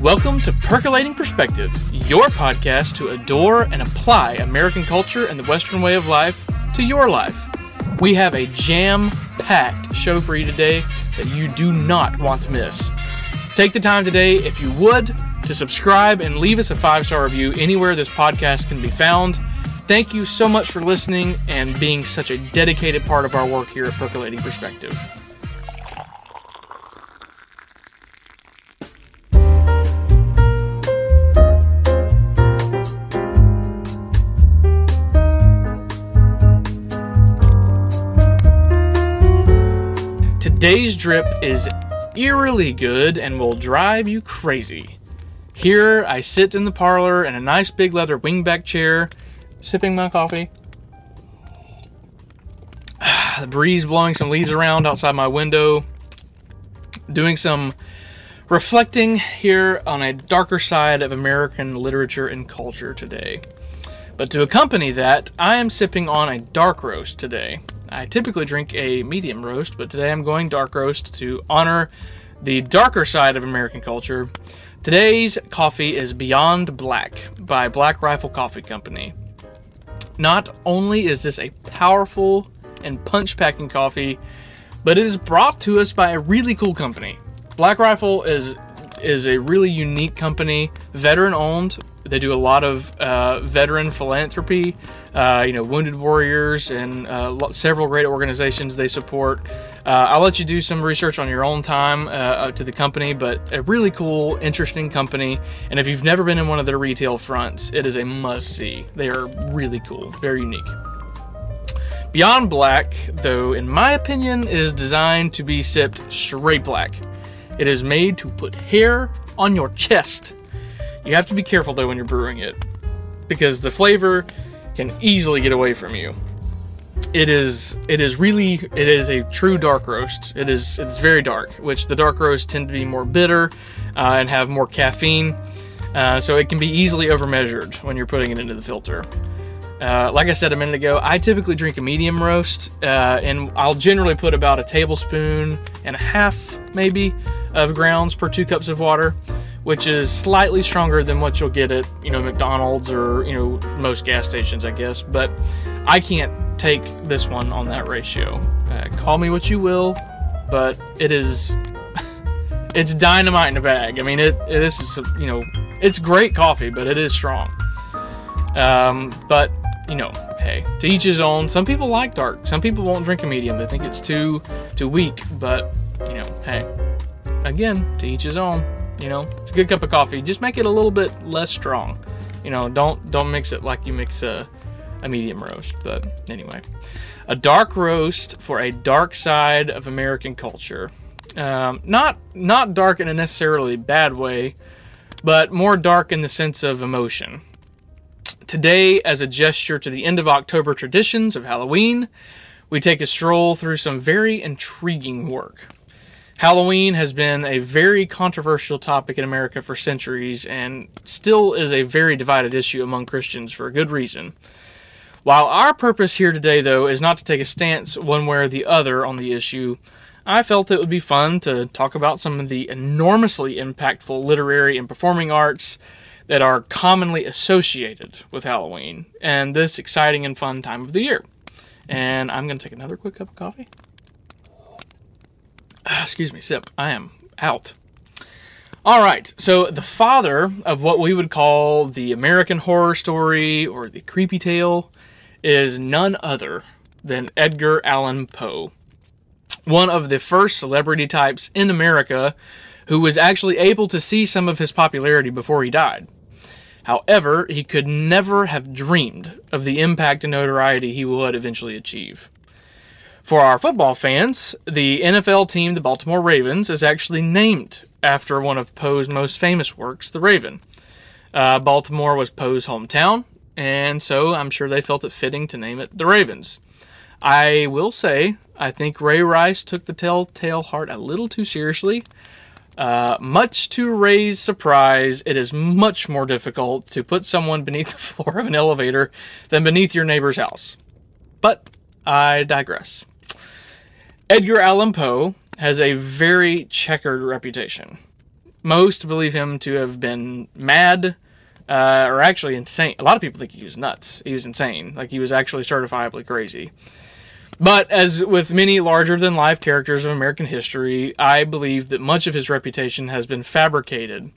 Welcome to Percolating Perspective, your podcast to adore and apply American culture and the Western way of life to your life. We have a jam packed show for you today that you do not want to miss. Take the time today, if you would, to subscribe and leave us a five star review anywhere this podcast can be found. Thank you so much for listening and being such a dedicated part of our work here at Percolating Perspective. Today's drip is eerily good and will drive you crazy. Here, I sit in the parlor in a nice big leather wingback chair, sipping my coffee. the breeze blowing some leaves around outside my window, doing some reflecting here on a darker side of American literature and culture today. But to accompany that, I am sipping on a dark roast today. I typically drink a medium roast, but today I'm going dark roast to honor the darker side of American culture. Today's coffee is Beyond Black by Black Rifle Coffee Company. Not only is this a powerful and punch packing coffee, but it is brought to us by a really cool company. Black Rifle is is a really unique company, veteran owned. They do a lot of uh, veteran philanthropy, uh, you know, Wounded Warriors, and uh, several great organizations they support. Uh, I'll let you do some research on your own time uh, to the company, but a really cool, interesting company. And if you've never been in one of their retail fronts, it is a must see. They are really cool, very unique. Beyond Black, though, in my opinion, is designed to be sipped straight black. It is made to put hair on your chest. You have to be careful though when you're brewing it because the flavor can easily get away from you. It is it is really it is a true dark roast. It is it's very dark, which the dark roasts tend to be more bitter uh, and have more caffeine, uh, so it can be easily overmeasured when you're putting it into the filter. Uh, like I said a minute ago, I typically drink a medium roast, uh, and I'll generally put about a tablespoon and a half, maybe, of grounds per two cups of water, which is slightly stronger than what you'll get at you know McDonald's or you know most gas stations, I guess. But I can't take this one on that ratio. Uh, call me what you will, but it is it's dynamite in a bag. I mean, it, this is you know it's great coffee, but it is strong. Um, but you know, hey, to each his own. Some people like dark. Some people won't drink a medium. They think it's too too weak. But you know, hey, again, to each his own. You know, it's a good cup of coffee. Just make it a little bit less strong. You know, don't don't mix it like you mix a, a medium roast. But anyway, a dark roast for a dark side of American culture. Um, not not dark in a necessarily bad way, but more dark in the sense of emotion. Today, as a gesture to the end of October traditions of Halloween, we take a stroll through some very intriguing work. Halloween has been a very controversial topic in America for centuries and still is a very divided issue among Christians for a good reason. While our purpose here today, though, is not to take a stance one way or the other on the issue, I felt it would be fun to talk about some of the enormously impactful literary and performing arts that are commonly associated with Halloween and this exciting and fun time of the year. And I'm going to take another quick cup of coffee. excuse me, sip. I am out. All right, so the father of what we would call the American horror story or the creepy tale is none other than Edgar Allan Poe, one of the first celebrity types in America who was actually able to see some of his popularity before he died. However, he could never have dreamed of the impact and notoriety he would eventually achieve. For our football fans, the NFL team, the Baltimore Ravens, is actually named after one of Poe's most famous works, The Raven. Uh, Baltimore was Poe's hometown, and so I'm sure they felt it fitting to name it The Ravens. I will say, I think Ray Rice took the telltale heart a little too seriously. Uh, much to Ray's surprise, it is much more difficult to put someone beneath the floor of an elevator than beneath your neighbor's house. But I digress. Edgar Allan Poe has a very checkered reputation. Most believe him to have been mad, uh, or actually insane. A lot of people think he was nuts. He was insane. Like he was actually certifiably crazy. But as with many larger than life characters of American history, I believe that much of his reputation has been fabricated,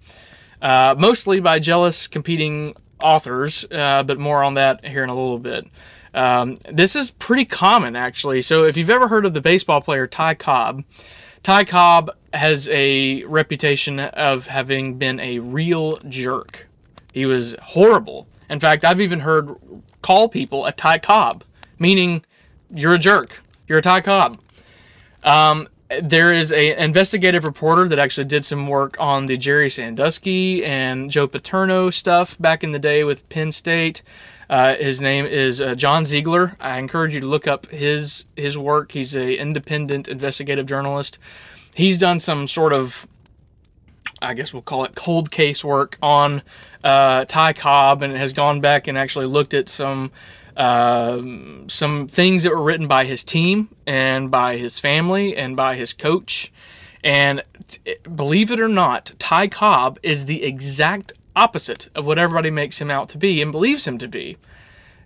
uh, mostly by jealous competing authors, uh, but more on that here in a little bit. Um, this is pretty common, actually. So if you've ever heard of the baseball player Ty Cobb, Ty Cobb has a reputation of having been a real jerk. He was horrible. In fact, I've even heard call people a Ty Cobb, meaning you're a jerk. You're a Ty Cobb. Um, there is a investigative reporter that actually did some work on the Jerry Sandusky and Joe Paterno stuff back in the day with Penn State. Uh, his name is uh, John Ziegler. I encourage you to look up his his work. He's a independent investigative journalist. He's done some sort of, I guess we'll call it cold case work on uh, Ty Cobb, and has gone back and actually looked at some um, some things that were written by his team and by his family and by his coach. And believe it or not, Ty Cobb is the exact opposite of what everybody makes him out to be and believes him to be.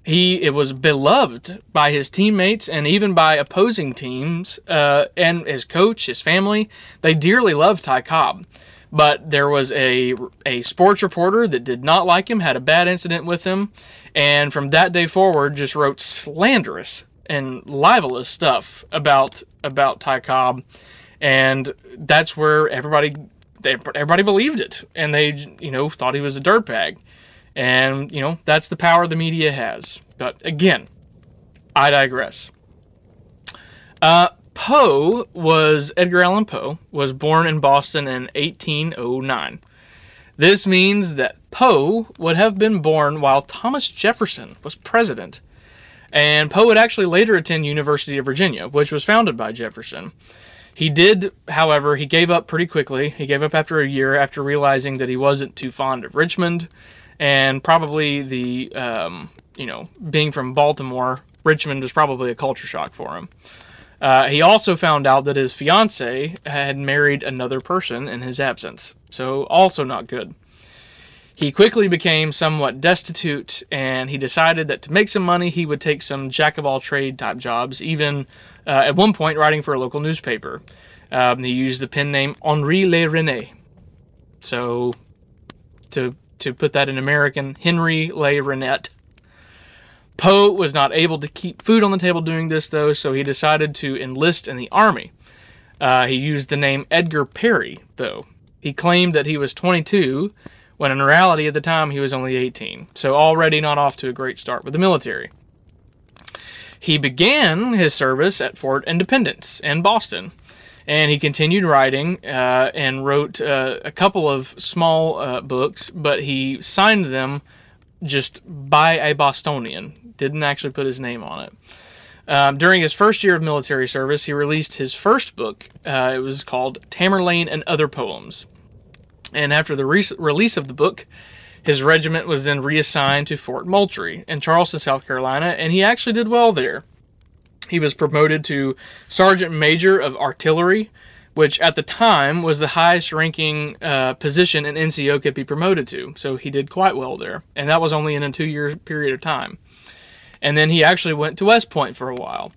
He it was beloved by his teammates and even by opposing teams uh, and his coach, his family. They dearly loved Ty Cobb. But there was a, a sports reporter that did not like him, had a bad incident with him, and from that day forward just wrote slanderous and libelous stuff about about Ty Cobb, and that's where everybody everybody believed it, and they you know thought he was a dirtbag, and you know that's the power the media has. But again, I digress. Uh, Poe was Edgar Allan Poe was born in Boston in 1809. This means that Poe would have been born while Thomas Jefferson was president. And Poe would actually later attend University of Virginia, which was founded by Jefferson. He did, however, he gave up pretty quickly. He gave up after a year after realizing that he wasn't too fond of Richmond, and probably the, um, you know, being from Baltimore, Richmond was probably a culture shock for him. Uh, he also found out that his fiance had married another person in his absence, so also not good. He quickly became somewhat destitute, and he decided that to make some money, he would take some jack of all trade type jobs, even uh, at one point writing for a local newspaper. Um, he used the pen name Henri Le Rene. So, to to put that in American, Henry Le Renette. Poe was not able to keep food on the table doing this, though, so he decided to enlist in the army. Uh, he used the name Edgar Perry, though. He claimed that he was 22 when in reality at the time he was only 18, so already not off to a great start with the military. He began his service at Fort Independence in Boston, and he continued writing uh, and wrote uh, a couple of small uh, books, but he signed them just by a Bostonian, didn't actually put his name on it. Um, during his first year of military service, he released his first book. Uh, it was called Tamerlane and Other Poems. And after the re- release of the book, his regiment was then reassigned to Fort Moultrie in Charleston, South Carolina, and he actually did well there. He was promoted to Sergeant Major of Artillery, which at the time was the highest ranking uh, position an NCO could be promoted to. So he did quite well there. And that was only in a two year period of time. And then he actually went to West Point for a while.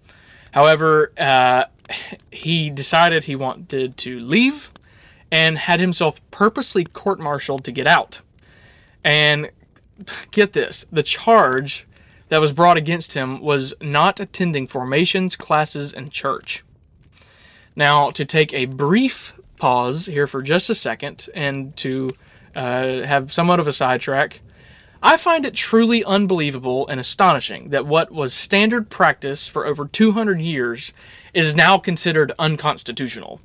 However, uh, he decided he wanted to leave and had himself purposely court martialed to get out. And get this the charge that was brought against him was not attending formations, classes, and church. Now, to take a brief pause here for just a second and to uh, have somewhat of a sidetrack, I find it truly unbelievable and astonishing that what was standard practice for over 200 years is now considered unconstitutional.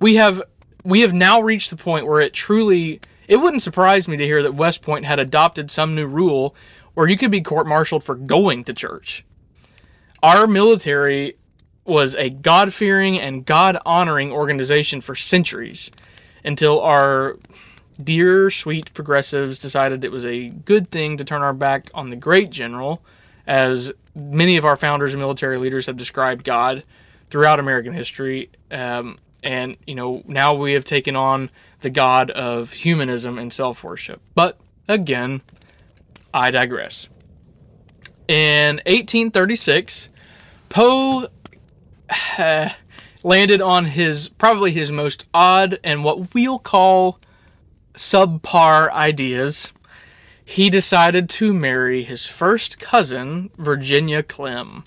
We have we have now reached the point where it truly it wouldn't surprise me to hear that West Point had adopted some new rule where you could be court-martialed for going to church. Our military was a God-fearing and God-honoring organization for centuries until our dear sweet progressives decided it was a good thing to turn our back on the great general as many of our founders and military leaders have described God throughout American history. Um, and, you know, now we have taken on the god of humanism and self worship. But again, I digress. In 1836, Poe landed on his probably his most odd and what we'll call subpar ideas. He decided to marry his first cousin, Virginia Clemm.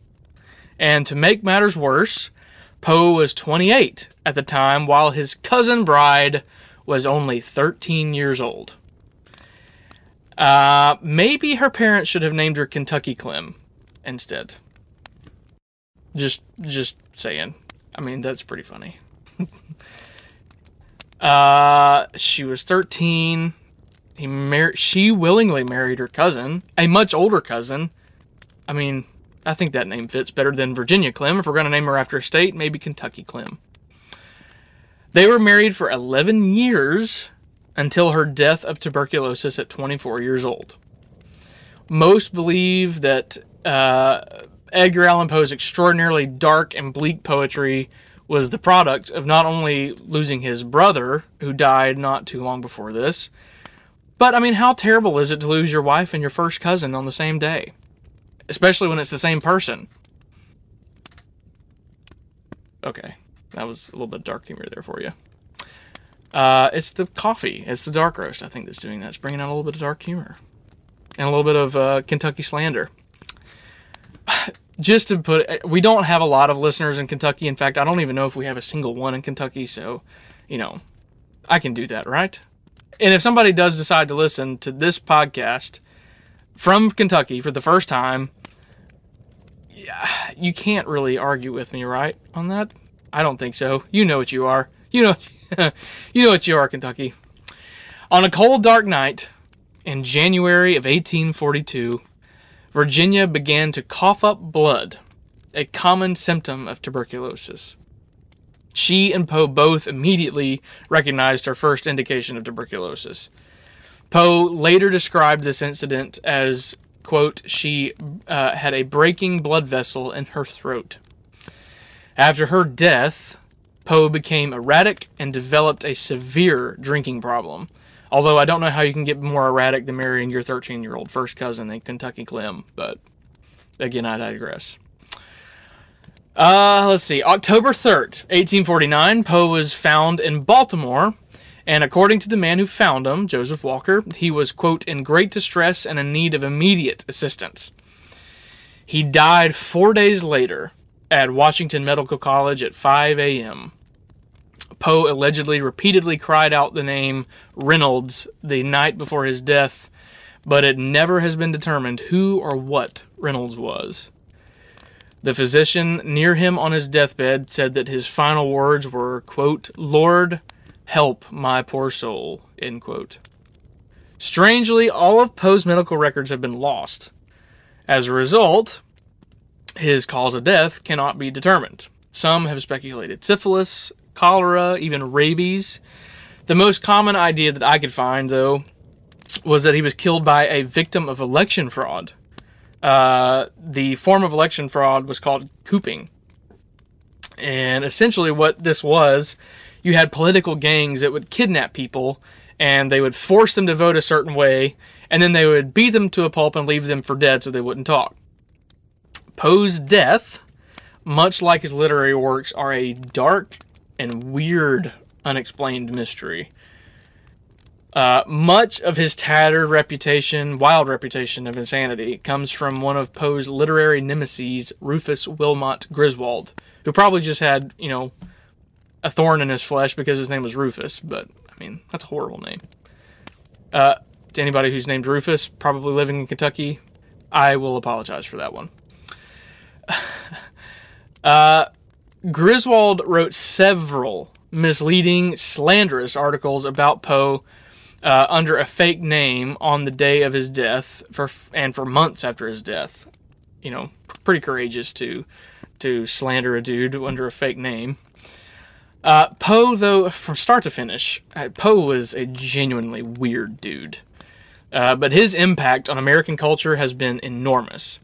And to make matters worse, Poe was 28 at the time, while his cousin bride was only 13 years old. Uh, maybe her parents should have named her Kentucky Clemm instead. Just, just saying. I mean, that's pretty funny. uh, she was 13. He mar- she willingly married her cousin, a much older cousin. I mean, I think that name fits better than Virginia Clemm. If we're going to name her after a state, maybe Kentucky Clemm. They were married for 11 years until her death of tuberculosis at 24 years old. Most believe that uh, Edgar Allan Poe's extraordinarily dark and bleak poetry was the product of not only losing his brother, who died not too long before this, but I mean, how terrible is it to lose your wife and your first cousin on the same day? Especially when it's the same person. Okay, that was a little bit dark humor there for you. Uh, it's the coffee. It's the dark roast, I think, that's doing that. It's bringing out a little bit of dark humor and a little bit of uh, Kentucky slander. Just to put it, we don't have a lot of listeners in Kentucky. In fact, I don't even know if we have a single one in Kentucky. So, you know, I can do that, right? And if somebody does decide to listen to this podcast from Kentucky for the first time, you can't really argue with me, right? On that? I don't think so. You know what you are. You know you know what you are, Kentucky. On a cold, dark night in January of 1842, Virginia began to cough up blood, a common symptom of tuberculosis. She and Poe both immediately recognized her first indication of tuberculosis. Poe later described this incident as, quote, she uh, had a breaking blood vessel in her throat. After her death, Poe became erratic and developed a severe drinking problem. Although I don't know how you can get more erratic than marrying your 13 year old first cousin in Kentucky Clemm, but again, I digress. Uh, let's see. October 3rd, 1849, Poe was found in Baltimore, and according to the man who found him, Joseph Walker, he was, quote, in great distress and in need of immediate assistance. He died four days later at Washington Medical College at 5 a.m. Poe allegedly repeatedly cried out the name Reynolds the night before his death, but it never has been determined who or what Reynolds was. The physician near him on his deathbed said that his final words were, quote, Lord, help my poor soul, end quote. Strangely, all of Poe's medical records have been lost. As a result, his cause of death cannot be determined. Some have speculated syphilis, cholera, even rabies. The most common idea that I could find, though, was that he was killed by a victim of election fraud. Uh, the form of election fraud was called cooping. And essentially, what this was, you had political gangs that would kidnap people and they would force them to vote a certain way, and then they would beat them to a pulp and leave them for dead so they wouldn't talk. Poe's death, much like his literary works, are a dark and weird, unexplained mystery. Uh, much of his tattered reputation, wild reputation of insanity, comes from one of Poe's literary nemesis, Rufus Wilmot Griswold, who probably just had, you know, a thorn in his flesh because his name was Rufus. But I mean, that's a horrible name. Uh, to anybody who's named Rufus, probably living in Kentucky, I will apologize for that one. uh, Griswold wrote several misleading, slanderous articles about Poe uh, under a fake name on the day of his death, for and for months after his death. You know, pretty courageous to to slander a dude under a fake name. Uh, Poe, though, from start to finish, uh, Poe was a genuinely weird dude. Uh, but his impact on American culture has been enormous.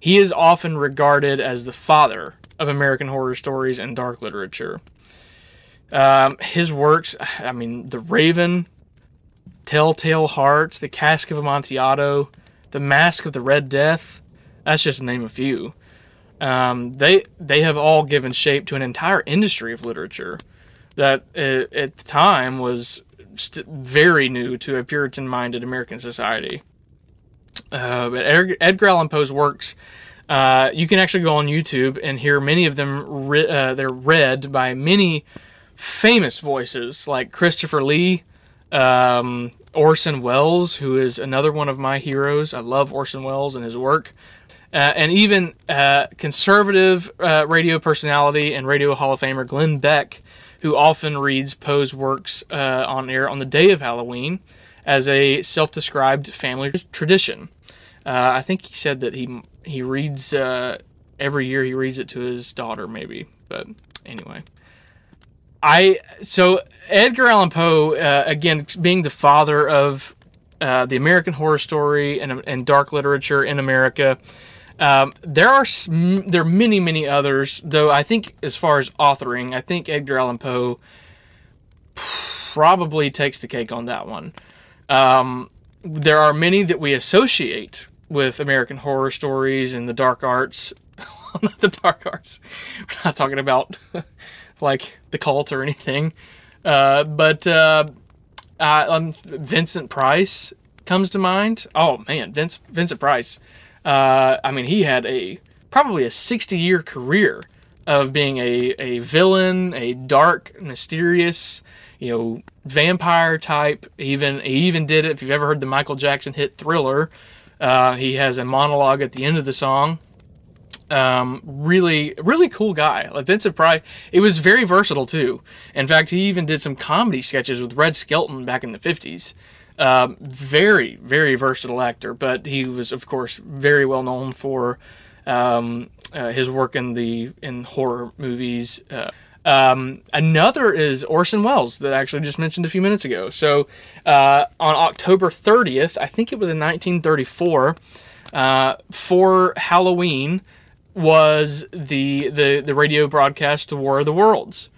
He is often regarded as the father of American horror stories and dark literature. Um, his works, I mean, The Raven, Telltale Heart, The Cask of Amontillado, The Mask of the Red Death. That's just to name a few. Um, they they have all given shape to an entire industry of literature that uh, at the time was st- very new to a Puritan-minded American society. Uh, but Edgar, Allan Poe's works, uh, you can actually go on YouTube and hear many of them. Uh, they're read by many famous voices like Christopher Lee, um, Orson Welles, who is another one of my heroes. I love Orson Welles and his work. Uh, and even uh, conservative uh, radio personality and Radio Hall of Famer Glenn Beck, who often reads Poe's works uh, on air on the day of Halloween as a self described family tradition. Uh, I think he said that he, he reads uh, every year, he reads it to his daughter, maybe. But anyway. I so Edgar Allan Poe again being the father of the American Horror Story and, and dark literature in America, um, there are there are many many others, though. I think as far as authoring, I think Edgar Allan Poe probably takes the cake on that one. Um, there are many that we associate with American horror stories and the dark arts. not the dark arts. We're not talking about like the cult or anything. Uh, but uh, um, Vincent Price comes to mind. Oh man, Vince Vincent Price. Uh, I mean, he had a probably a 60 year career of being a, a villain, a dark, mysterious, you know, vampire type. Even he even did it. If you've ever heard the Michael Jackson hit Thriller, uh, he has a monologue at the end of the song. Um, really, really cool guy. Like Vincent Price, it was very versatile too. In fact, he even did some comedy sketches with Red Skelton back in the 50s. Um, very, very versatile actor, but he was, of course, very well known for um, uh, his work in the in horror movies. Uh, um, another is Orson Welles that I actually just mentioned a few minutes ago. So uh, on October 30th, I think it was in 1934, uh, for Halloween was the the the radio broadcast "The War of the Worlds."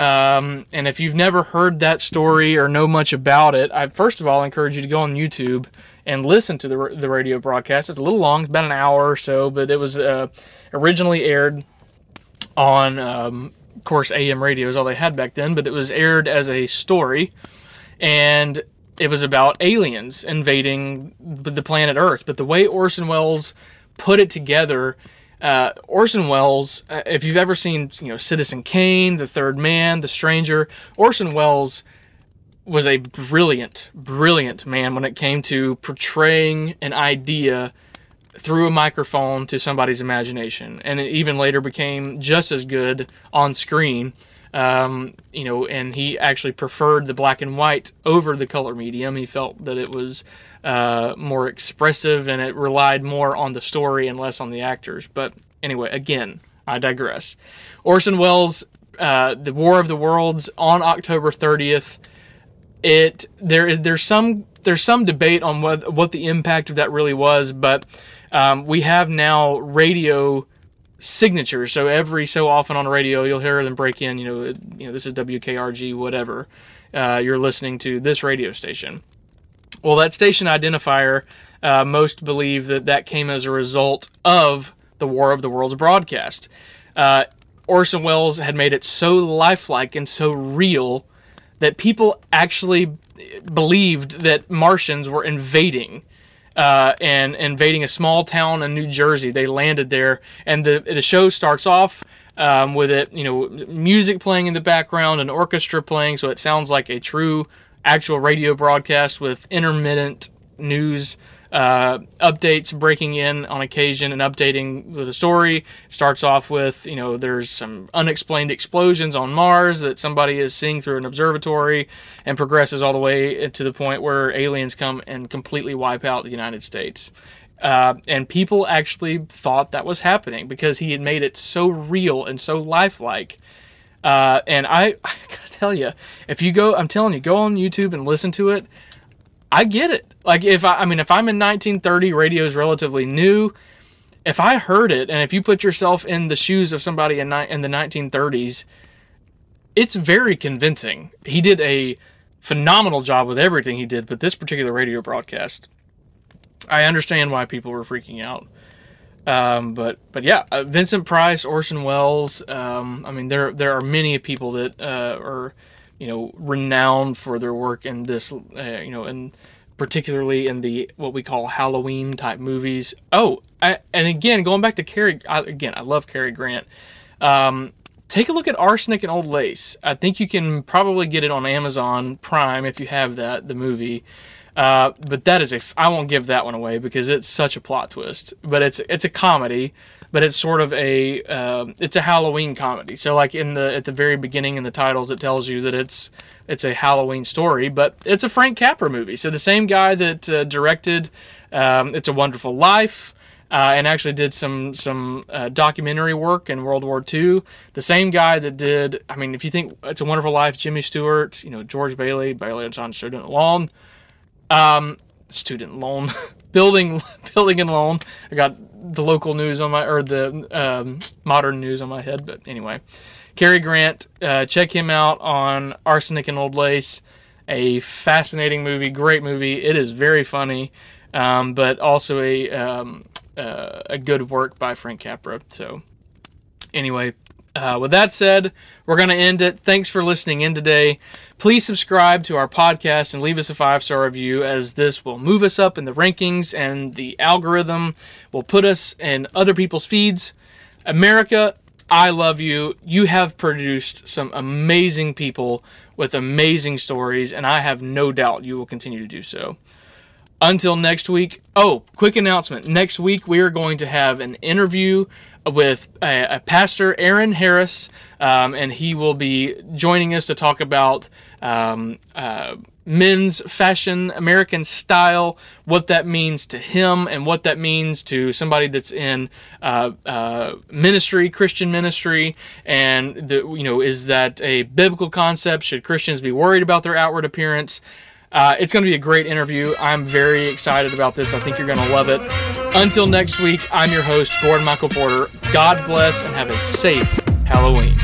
Um, and if you've never heard that story or know much about it, I first of all encourage you to go on YouTube and listen to the, the radio broadcast. It's a little long, it's about an hour or so, but it was uh, originally aired on, um, of course, AM radio is all they had back then, but it was aired as a story. And it was about aliens invading the planet Earth. But the way Orson Welles put it together uh, Orson Welles, uh, if you've ever seen, you know, Citizen Kane, The Third Man, The Stranger, Orson Welles was a brilliant, brilliant man when it came to portraying an idea through a microphone to somebody's imagination, and it even later became just as good on screen. Um, you know, and he actually preferred the black and white over the color medium. He felt that it was uh, more expressive and it relied more on the story and less on the actors. But anyway, again, I digress. Orson Welles, uh, The War of the Worlds on October 30th. It there there's some there's some debate on what what the impact of that really was, but um, we have now radio signatures. So every so often on the radio, you'll hear them break in. You know, you know this is WKRG, whatever. Uh, you're listening to this radio station. Well, that station identifier, uh, most believe that that came as a result of the War of the Worlds broadcast. Uh, Orson Welles had made it so lifelike and so real that people actually believed that Martians were invading. Uh, and invading a small town in New Jersey. They landed there, and the the show starts off um, with it, you know, music playing in the background, an orchestra playing, so it sounds like a true actual radio broadcast with intermittent news uh, updates breaking in on occasion and updating the story. It starts off with, you know, there's some unexplained explosions on Mars that somebody is seeing through an observatory and progresses all the way to the point where aliens come and completely wipe out the United States. Uh, and people actually thought that was happening because he had made it so real and so lifelike uh, and I, I gotta tell you, if you go, I'm telling you, go on YouTube and listen to it. I get it. Like if I, I mean, if I'm in 1930, radio is relatively new. If I heard it, and if you put yourself in the shoes of somebody in, in the 1930s, it's very convincing. He did a phenomenal job with everything he did, but this particular radio broadcast, I understand why people were freaking out. Um, but but yeah, uh, Vincent Price, Orson Welles. Um, I mean, there there are many people that uh, are you know renowned for their work in this. Uh, you know, and particularly in the what we call Halloween type movies. Oh, I, and again, going back to Cary. I, again, I love Cary Grant. Um, take a look at Arsenic and Old Lace. I think you can probably get it on Amazon Prime if you have that the movie. Uh, but that is a I won't give that one away because it's such a plot twist. But it's it's a comedy, but it's sort of a uh, it's a Halloween comedy. So like in the at the very beginning in the titles, it tells you that it's it's a Halloween story, but it's a Frank Capra movie. So the same guy that uh, directed um, It's a Wonderful Life. Uh, and actually did some some uh, documentary work in World War II. The same guy that did, I mean, if you think It's a Wonderful Life, Jimmy Stewart, you know, George Bailey, Bailey and John Student Alone, um, student loan, building, building and loan. I got the local news on my or the um, modern news on my head, but anyway, Cary Grant. Uh, check him out on Arsenic and Old Lace. A fascinating movie, great movie. It is very funny, um, but also a um, uh, a good work by Frank Capra. So, anyway, uh, with that said, we're going to end it. Thanks for listening in today. Please subscribe to our podcast and leave us a five star review, as this will move us up in the rankings and the algorithm will put us in other people's feeds. America, I love you. You have produced some amazing people with amazing stories, and I have no doubt you will continue to do so. Until next week. Oh, quick announcement. Next week, we are going to have an interview with a, a pastor, Aaron Harris, um, and he will be joining us to talk about um, uh, men's fashion, American style, what that means to him, and what that means to somebody that's in uh, uh, ministry, Christian ministry, and the, you know, is that a biblical concept? Should Christians be worried about their outward appearance? Uh, it's going to be a great interview. I'm very excited about this. I think you're going to love it. Until next week, I'm your host, Gordon Michael Porter. God bless and have a safe Halloween.